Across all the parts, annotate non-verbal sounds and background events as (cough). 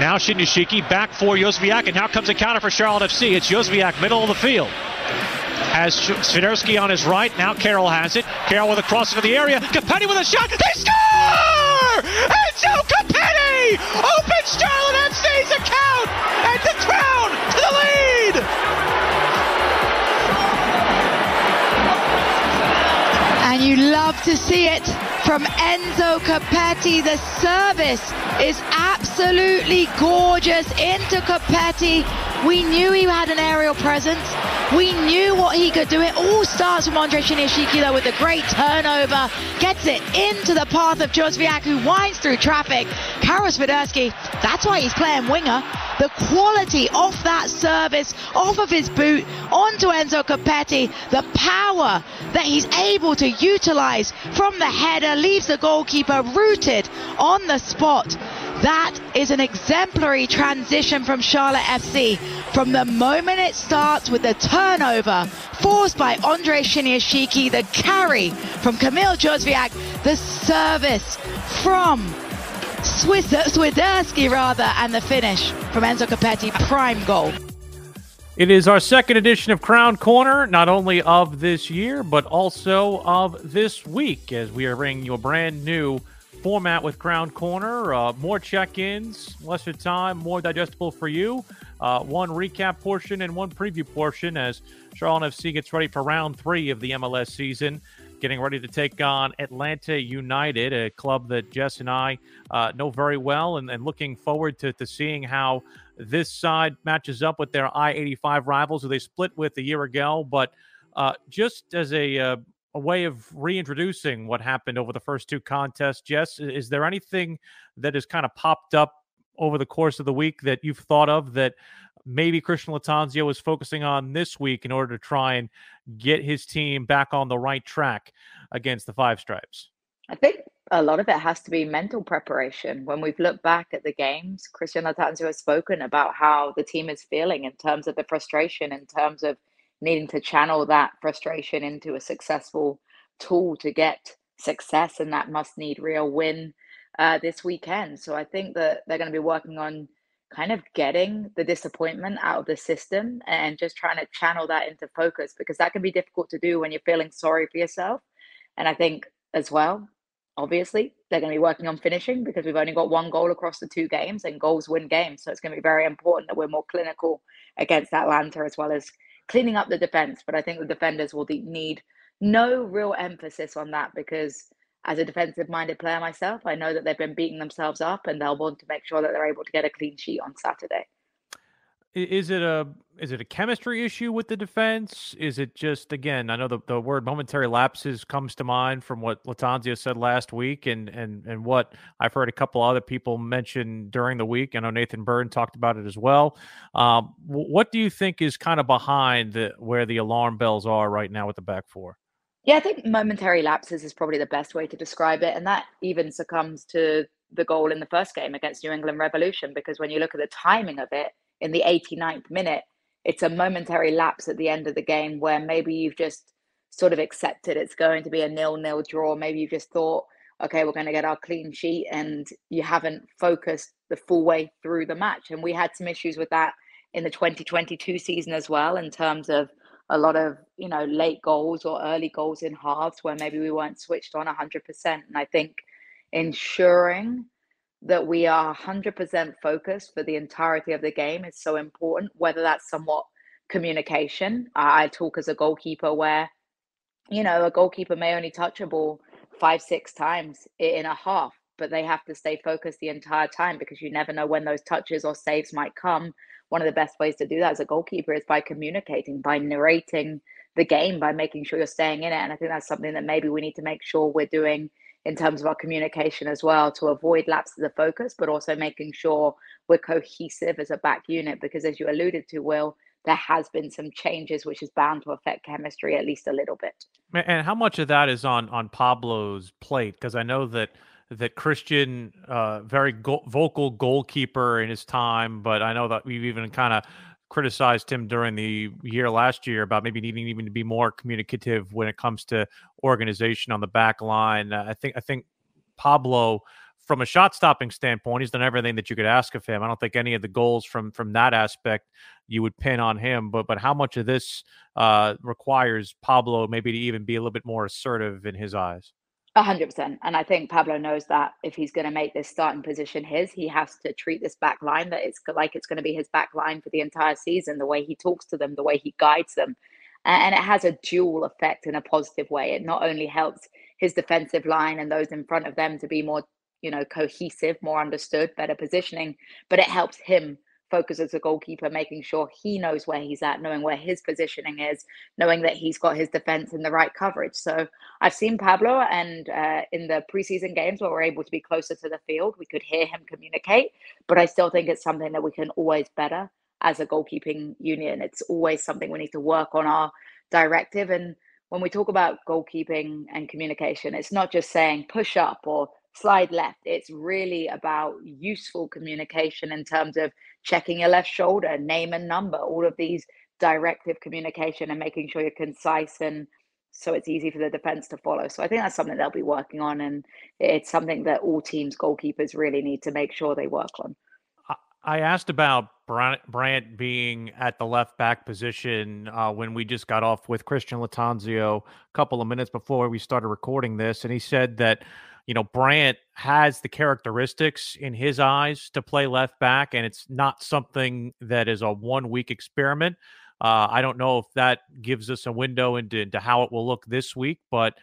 Now Shinyashiki back for Jozwiak, and now comes a counter for Charlotte FC. It's Jozwiak, middle of the field. Has Swiderski on his right. Now Karol has it. Karol with a cross into the area. Copetti with a shot. They score! Enzo Copetti opens Charlotte FC's account and the Crown to the lead. And you love to see it from Enzo Copetti. The service is absolutely gorgeous into Copetti. We knew he had an aerial presence. We knew what he could do. It all starts from Andre Shinyashiki though with a great turnover. Gets it into the path of Jozwiak who winds through traffic. Karol Swiderski, that's why he's playing winger. The quality off that service, off of his boot, onto Enzo Copetti, the power that he's able to utilize from the header leaves the goalkeeper rooted on the spot. That is an exemplary transition from Charlotte FC. From the moment it starts with the turnover forced by Andre Shinyashiki, the carry from Kamil Jozwiak, the service from Swiderski rather, and the finish from Enzo Copetti, prime goal. It is our second edition of Crown Corner, not only of this year, but also of this week, as we are bringing you a brand new format with Crown Corner. Uh, more check ins, lesser time, more digestible for you. Uh, one recap portion and one preview portion as Charlotte FC gets ready for round three of the MLS season getting ready to take on Atlanta United, a club that Jess and I uh, know very well, and, and looking forward to, to seeing how this side matches up with their I 85 rivals who they split with a year ago. But uh, just as a, uh, a way of reintroducing what happened over the first two contests, Jess, is there anything that has kind of popped up over the course of the week that you've thought of that maybe Christian Lattanzio is focusing on this week in order to try and get his team back on the right track against the Five Stripes? I think a lot of it has to be mental preparation. When we've looked back at the games, Christian Lattanzio has spoken about how the team is feeling in terms of the frustration, in terms of needing to channel that frustration into a successful tool to get success, and that must need real win uh, this weekend. So I think that they're going to be working on kind of getting the disappointment out of the system and just trying to channel that into focus because that can be difficult to do when you're feeling sorry for yourself. And I think as well, obviously, they're going to be working on finishing because we've only got one goal across the two games and goals win games. So it's going to be very important that we're more clinical against Atlanta as well as cleaning up the defense. But I think the defenders will need no real emphasis on that because as a defensive minded player myself, I know that they've been beating themselves up and they'll want to make sure that they're able to get a clean sheet on Saturday. Is it a is it a chemistry issue with the defense? Is it just again? I know the, the word momentary lapses comes to mind from what Lattanzio said last week, and and and what I've heard a couple other people mention during the week. I know Nathan Byrne talked about it as well. Um, what do you think is kind of behind the, where the alarm bells are right now with the back four? Yeah, I think momentary lapses is probably the best way to describe it. And that even succumbs to the goal in the first game against New England Revolution, because when you look at the timing of it in the 89th minute, it's a momentary lapse at the end of the game where maybe you've just sort of accepted it's going to be a nil nil draw. Maybe you've just thought, okay, we're going to get our clean sheet, and you haven't focused the full way through the match. And we had some issues with that in the 2022 season as well, in terms of a lot of you know late goals or early goals in halves where maybe we weren't switched on 100% and i think ensuring that we are 100% focused for the entirety of the game is so important whether that's somewhat communication i talk as a goalkeeper where you know a goalkeeper may only touch a ball five six times in a half but they have to stay focused the entire time because you never know when those touches or saves might come one of the best ways to do that as a goalkeeper is by communicating, by narrating the game, by making sure you're staying in it. And I think that's something that maybe we need to make sure we're doing in terms of our communication as well to avoid lapses of focus, but also making sure we're cohesive as a back unit. Because as you alluded to, Will, there has been some changes which is bound to affect chemistry at least a little bit. And how much of that is on on Pablo's plate? Because I know that that Christian, uh, very go- vocal goalkeeper in his time, but I know that we've even kind of criticized him during the year last year about maybe needing even to be more communicative when it comes to organization on the back line. Uh, I think I think Pablo from a shot stopping standpoint, he's done everything that you could ask of him. I don't think any of the goals from from that aspect you would pin on him. But but how much of this uh, requires Pablo maybe to even be a little bit more assertive in his eyes? Hundred percent. And I think Pablo knows that if he's going to make this starting position his, he has to treat this back line that it's like it's going to be his back line for the entire season, the way he talks to them, the way he guides them. And it has a dual effect in a positive way. It not only helps his defensive line and those in front of them to be more, you know, cohesive, more understood, better positioning, but it helps him focus as a goalkeeper, making sure he knows where he's at, knowing where his positioning is, knowing that he's got his defense in the right coverage. So I've seen Pablo, and uh, in the preseason games where we're able to be closer to the field, we could hear him communicate. But I still think it's something that we can always better as a goalkeeping union. It's always something we need to work on our directive. And when we talk about goalkeeping and communication, it's not just saying push up or slide left. It's really about useful communication in terms of checking your left shoulder, name and number, all of these directive communication and making sure you're concise and so it's easy for the defense to follow. So I think that's something they'll be working on, and it's something that all teams' goalkeepers really need to make sure they work on. I asked about Brandt being at the left back position uh, when we just got off with Christian Lattanzio a couple of minutes before we started recording this, and he said that you know, Brandt has the characteristics in his eyes to play left back, and it's not something that is a one week experiment. Uh, I don't know if that gives us a window into, into how it will look this week, but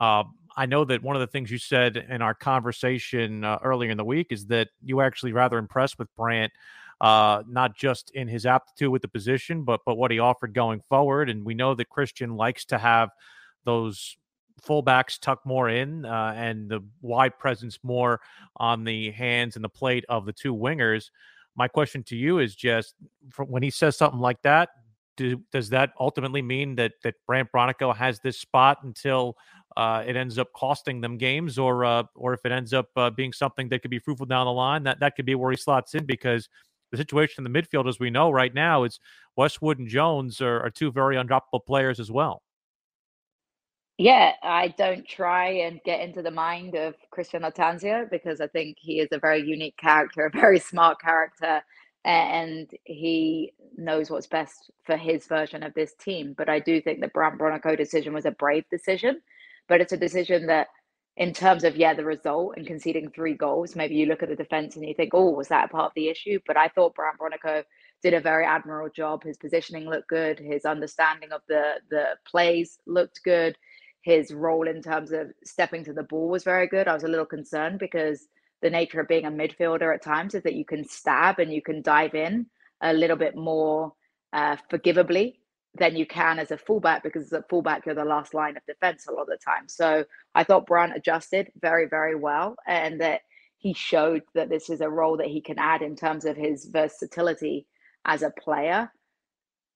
uh, I know that one of the things you said in our conversation uh, earlier in the week is that you were actually rather impressed with Brandt, uh, not just in his aptitude with the position, but but what he offered going forward. And we know that Christian likes to have those fullbacks tuck more in uh, and the wide presence more on the hands and the plate of the two wingers. My question to you is just when he says something like that, do, does that ultimately mean that that Brandt Bronico has this spot until uh, it ends up costing them games, or uh, or if it ends up uh, being something that could be fruitful down the line, that that could be where he slots in because the situation in the midfield, as we know right now, is Westwood and Jones are, are two very undroppable players as well. Yeah, I don't try and get into the mind of Christian Lattanzio because I think he is a very unique character, (laughs) a very smart character, and he knows what's best for his version of this team. But I do think the Brandt Bronico decision was a brave decision, but it's a decision that, in terms of yeah, the result and conceding three goals, maybe you look at the defense and you think, oh, was that a part of the issue? But I thought Brandt Bronico did a very admirable job. His positioning looked good. His understanding of the the plays looked good his role in terms of stepping to the ball was very good. I was a little concerned because the nature of being a midfielder at times is that you can stab and you can dive in a little bit more uh, forgivably than you can as a fullback because as a fullback you're the last line of defense a lot of the time. So I thought Brandt adjusted very very well and that he showed that this is a role that he can add in terms of his versatility as a player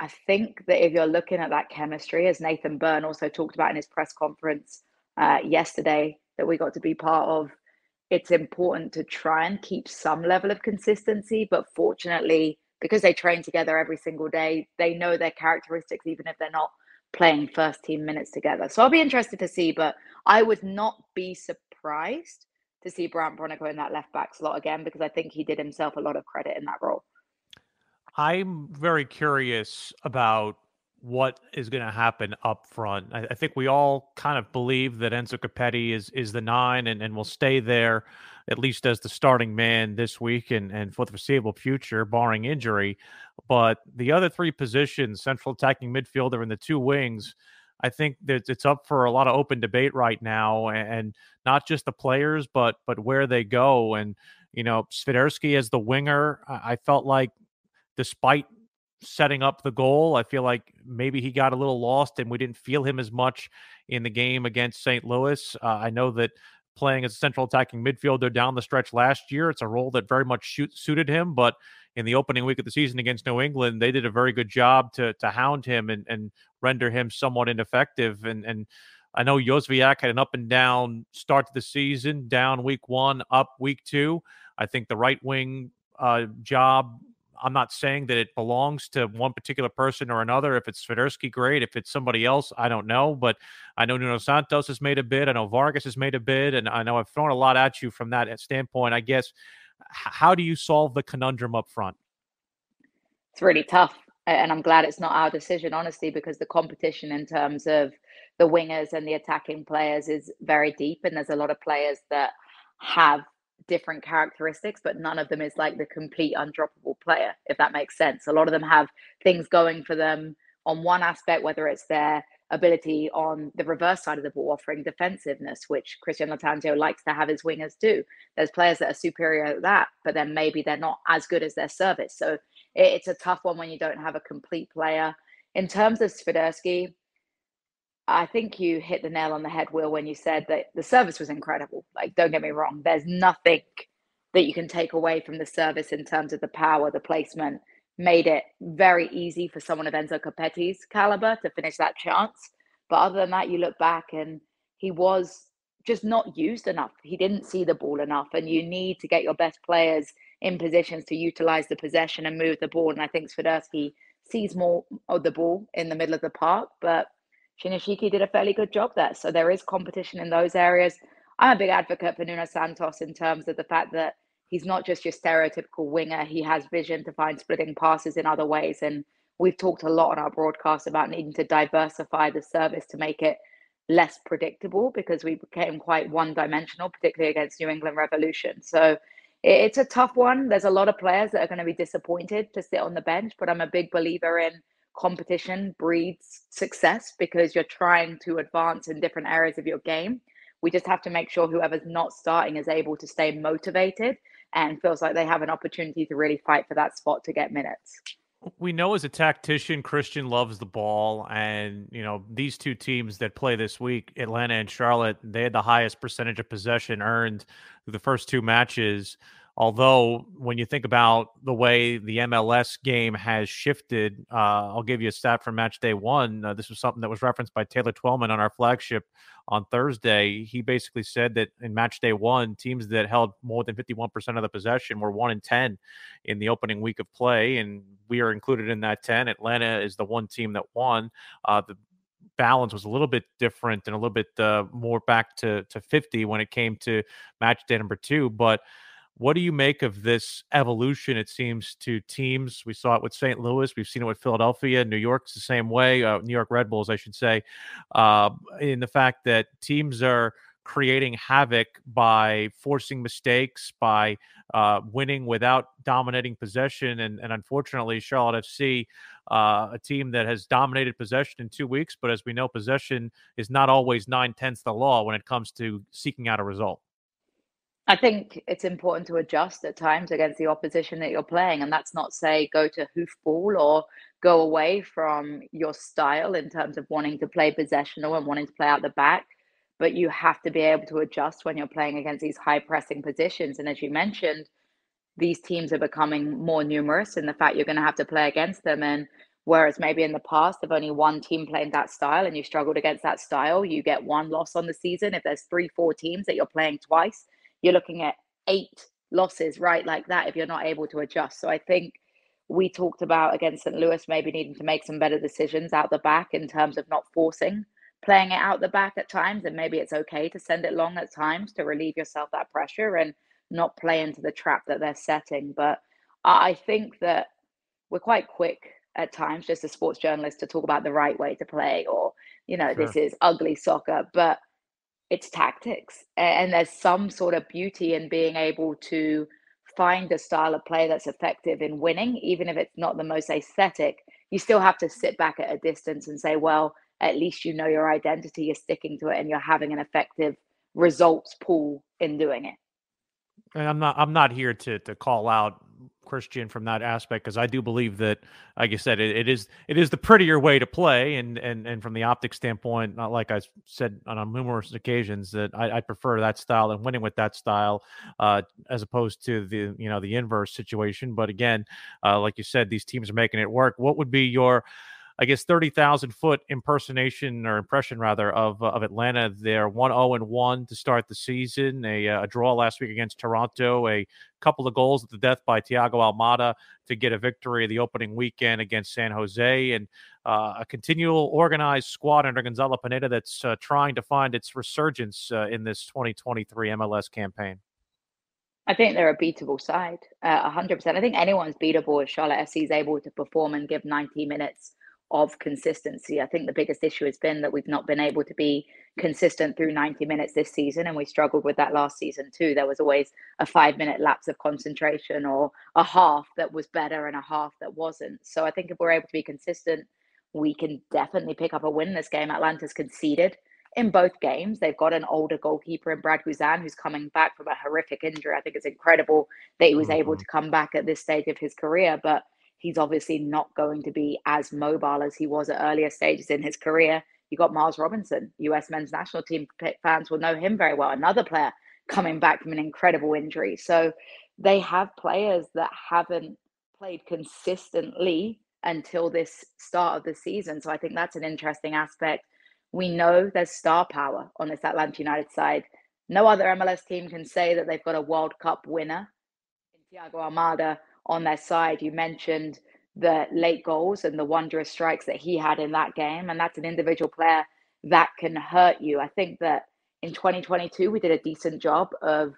I think that if you're looking at that chemistry, as Nathan Byrne also talked about in his press conference uh, yesterday, that we got to be part of, it's important to try and keep some level of consistency. But fortunately, because they train together every single day, they know their characteristics, even if they're not playing first team minutes together. So I'll be interested to see, but I would not be surprised to see Brandt Bronico in that left back slot again because I think he did himself a lot of credit in that role. I'm very curious about what is going to happen up front. I, I, think we all kind of believe that Enzo Copetti is is the nine and, and will stay there at least as the starting man this week and, and for the foreseeable future, barring injury. But the other three positions, central attacking midfielder and the two wings, I think that it's up for a lot of open debate right now, and not just the players, but but where they go. And you know, Swiderski as the winger, I felt like despite setting up the goal. I feel like maybe he got a little lost and we didn't feel him as much in the game against St. Louis. Uh, I know that playing as a central attacking midfielder down the stretch last year. It's a role that very much shoot, suited him, but in the opening week of the season against New England, they did a very good job to to hound him and, and render him somewhat ineffective. And and I know Jozwiak had an up and down start to the season, down week one, up week two. I think the right wing uh, job I'm not saying that it belongs to one particular person or another. If it's Swiderski, great. If it's somebody else, I don't know. But I know Nuno Santos has made a bid. I know Vargas has made a bid. And I know I've thrown a lot at you from that uh, standpoint. I guess, how do you solve the conundrum up front? It's really tough. And I'm glad it's not our decision, honestly, because the competition in terms of the wingers and the attacking players is very deep. And there's a lot of players that have different characteristics, but none of them is like the complete undroppable player, if that makes sense. A lot of them have things going for them on one aspect, whether it's their ability on the reverse side of the ball, offering defensiveness, which Christian Lattanzio likes to have his wingers do. There's players that are superior at that, but then maybe they're not as good as their service. So it's a tough one when you don't have a complete player. In terms of Swiderski, I think you hit the nail on the head, Will, when you said that the service was incredible. Like, don't get me wrong, there's nothing that you can take away from the service in terms of the power, the placement. Made it very easy for someone of Enzo Copetti's caliber to finish that chance. But other than that, you look back and he was just not used enough. He didn't see the ball enough. And you need to get your best players in positions to utilize the possession and move the ball. And I think Swiderski sees more of the ball in the middle of the park, but Shinyashiki did a fairly good job there. So there is competition in those areas. I'm a big advocate for Nuno Santos in terms of the fact that he's not just your stereotypical winger. He has vision to find splitting passes in other ways. And we've talked a lot on our broadcast about needing to diversify the service to make it less predictable because we became quite one dimensional, particularly against New England Revolution. So it's a tough one. There's a lot of players that are going to be disappointed to sit on the bench, but I'm a big believer in competition breeds success because you're trying to advance in different areas of your game. We just have to make sure whoever's not starting is able to stay motivated and feels like they have an opportunity to really fight for that spot to get minutes. We know as a tactician, Christian loves the ball. And, you know, these two teams that play this week, Atlanta and Charlotte, they had the highest percentage of possession earned through the first two matches. Although, when you think about the way the MLS game has shifted, uh, I'll give you a stat from match day one. Uh, this was something that was referenced by Taylor Twellman on our flagship on Thursday. He basically said that in match day one, teams that held more than 51% of the possession were 1 in 10 in the opening week of play. And we are included in that 10. Atlanta is the one team that won. Uh, the balance was a little bit different and a little bit uh, more back to, to 50 when it came to match day number two. But what do you make of this evolution? It seems to teams. We saw it with St. Louis. We've seen it with Philadelphia. New York's the same way. Uh, New York Red Bulls, I should say, uh, in the fact that teams are creating havoc by forcing mistakes, by uh, winning without dominating possession. And, and unfortunately, Charlotte FC, uh, a team that has dominated possession in two weeks, but as we know, possession is not always nine tenths the law when it comes to seeking out a result. I think it's important to adjust at times against the opposition that you're playing. And that's not say go to hoofball or go away from your style in terms of wanting to play possessional and wanting to play out the back. But you have to be able to adjust when you're playing against these high pressing positions. And as you mentioned, these teams are becoming more numerous in the fact you're going to have to play against them. And whereas maybe in the past, if only one team playing that style and you struggled against that style, you get one loss on the season. If there's three, four teams that you're playing twice, you're looking at eight losses right like that if you're not able to adjust. So I think we talked about against St. Louis maybe needing to make some better decisions out the back in terms of not forcing playing it out the back at times. And maybe it's okay to send it long at times to relieve yourself that pressure and not play into the trap that they're setting. But I think that we're quite quick at times, just as sports journalists, to talk about the right way to play or, you know, sure. this is ugly soccer. But it's tactics and there's some sort of beauty in being able to find a style of play that's effective in winning even if it's not the most aesthetic. You still have to sit back at a distance and say well at least you know your identity you're sticking to it and you're having an effective results pool in doing it. And i'm not i'm not here to to call out Christian from that aspect because I do believe that, like you said, it, it is it is the prettier way to play, and and and from the optic standpoint, not like I said on numerous occasions that I, I prefer that style and winning with that style, uh, as opposed to the you know the inverse situation. But again, uh, like you said, these teams are making it work. What would be your I guess thirty thousand foot impersonation or impression rather of uh, of Atlanta. They're one zero oh and one to start the season. A, uh, a, draw last week against Toronto. A couple of goals at the death by Thiago Almada to get a victory the opening weekend against San Jose, and uh, a continual organized squad under Gonzalo Pineda that's uh, trying to find its resurgence uh, in this 2023 MLS campaign. I think they're a beatable side, uh, 100%. I think anyone's beatable if Charlotte FC is able to perform and give 90 minutes of consistency. I think the biggest issue has been that we've not been able to be consistent through 90 minutes this season, and we struggled with that last season too. There was always a five minute lapse of concentration or a half that was better and a half that wasn't. So I think if we're able to be consistent, we can definitely pick up a win this game. Atlanta's conceded in both games. They've got an older goalkeeper in Brad Guzan who's coming back from a horrific injury. I think it's incredible that he was mm-hmm. able to come back at this stage of his career, but he's obviously not going to be as mobile as he was at earlier stages in his career. You got Miles Robinson, US men's national team fans will know him very well. Another player coming back from an incredible injury. So they have players that haven't played consistently until this start of the season. So I think that's an interesting aspect. We know there's star power on this Atlanta United side. No other MLS team can say that they've got a World Cup winner in Thiago Almada on their side. You mentioned the late goals and the wondrous strikes that he had in that game. And that's an individual player that can hurt you. I think that in 2022, we did a decent job of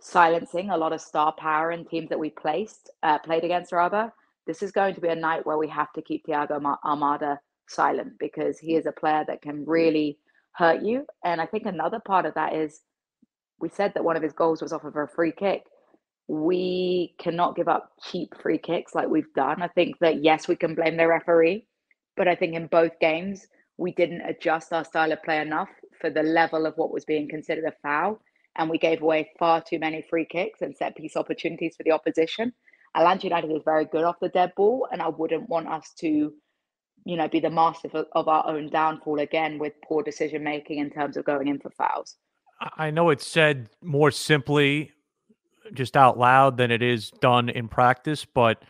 silencing a lot of star power in teams that we placed, uh, played against rather. This is going to be a night where we have to keep Thiago Almada silent because he is a player that can really hurt you. And I think another part of that is we said that one of his goals was off of a free kick we cannot give up cheap free kicks like we've done. I think that yes, we can blame the referee, but I think in both games we didn't adjust our style of play enough for the level of what was being considered a foul, and we gave away far too many free kicks and set piece opportunities for the opposition. Atlanta United is very good off the dead ball, and I wouldn't want us to, you know, be the master of our own downfall again with poor decision making in terms of going in for fouls. I know it's said more simply just out loud than it is done in practice. But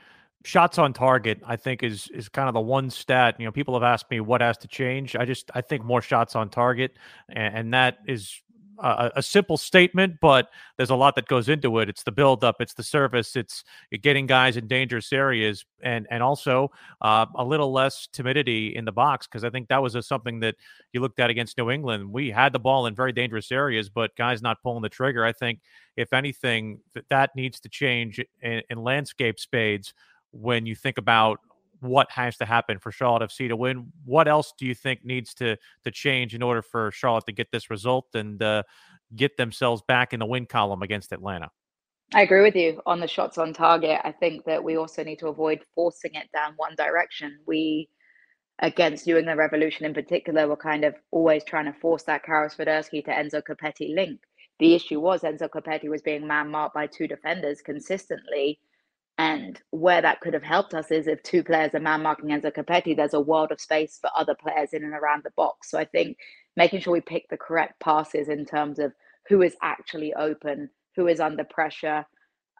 shots on target, I think, is is kind of the one stat. You know, people have asked me what has to change. I just I think more shots on target, and, and that is a, a, simple statement, but there's a lot that goes into it. It's the buildup, it's the service, it's getting guys in dangerous areas, and and also uh, a little less timidity in the box because I think that was a, something that you looked at against New England. We had the ball in very dangerous areas, but guys not pulling the trigger. I think if anything, that that needs to change in, in landscape spades when you think about what has to happen for Charlotte FC to win. What else do you think needs to to change in order for Charlotte to get this result and uh, get themselves back in the win column against Atlanta? I agree with you on the shots on target. I think that we also need to avoid forcing it down one direction. We, against you and the Revolution in particular, were kind of always trying to force that Karol Swiderski to Enzo Copetti link. The issue was Enzo Copetti was being man marked by two defenders consistently and where that could have helped us is if two players are man marking Enzo Copetti, there's a world of space for other players in and around the box. So I think making sure we pick the correct passes in terms of who is actually open, who is under pressure.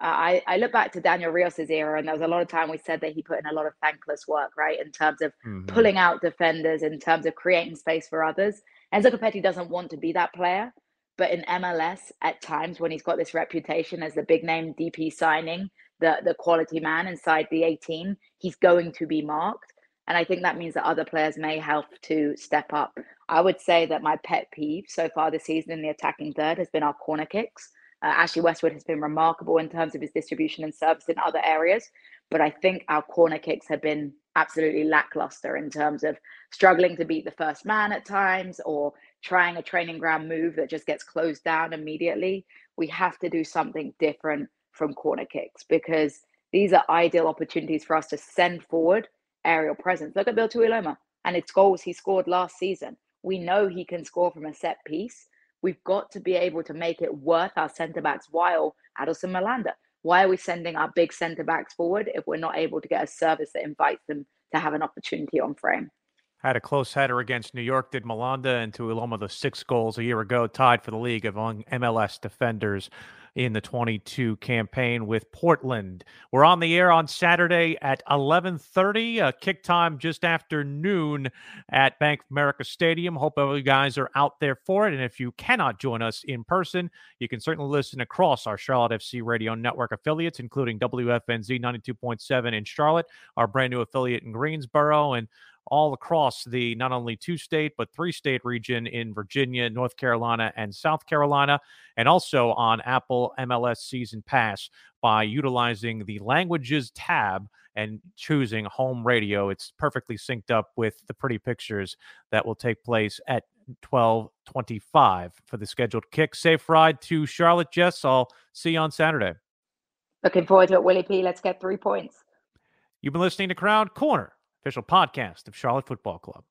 Uh, I, I look back to Daniel Rios's era, and there was a lot of time we said that he put in a lot of thankless work, right, in terms of mm-hmm. pulling out defenders, in terms of creating space for others. Enzo Copetti doesn't want to be that player, but in MLS, at times when he's got this reputation as the big name DP signing, the the quality man inside the 18, he's going to be marked. And I think that means that other players may help to step up. I would say that my pet peeve so far this season in the attacking third has been our corner kicks. Uh, Ashley Westwood has been remarkable in terms of his distribution and service in other areas, but I think our corner kicks have been absolutely lackluster in terms of struggling to beat the first man at times or trying a training ground move that just gets closed down immediately. We have to do something different from corner kicks because these are ideal opportunities for us to send forward aerial presence. Look at Bill Tuiloma and its goals he scored last season. We know he can score from a set piece. We've got to be able to make it worth our centre backs while Adilson Malanda. why are we sending our big centre backs forward if we're not able to get a service that invites them to have an opportunity on frame? Had a close header against New York, did Malanda, and Tuiloma the six goals a year ago, tied for the league among MLS defenders in the 22 campaign with Portland. We're on the air on Saturday at 11:30, uh, kick time just after noon at Bank of America Stadium. Hope all you guys are out there for it. And if you cannot join us in person, you can certainly listen across our Charlotte FC radio network affiliates, including WFNZ 92.7 in Charlotte, our brand new affiliate in Greensboro, and all across the not only two state but three state region in Virginia, North Carolina, and South Carolina, and also on Apple MLS Season Pass by utilizing the languages tab and choosing home radio. It's perfectly synced up with the pretty pictures that will take place at 1225 for the scheduled kick. Safe ride to Charlotte, Jess. I'll see you on Saturday. Looking forward to it, Willie P. Let's get three points. You've been listening to Crown Corner official podcast of Charlotte Football Club.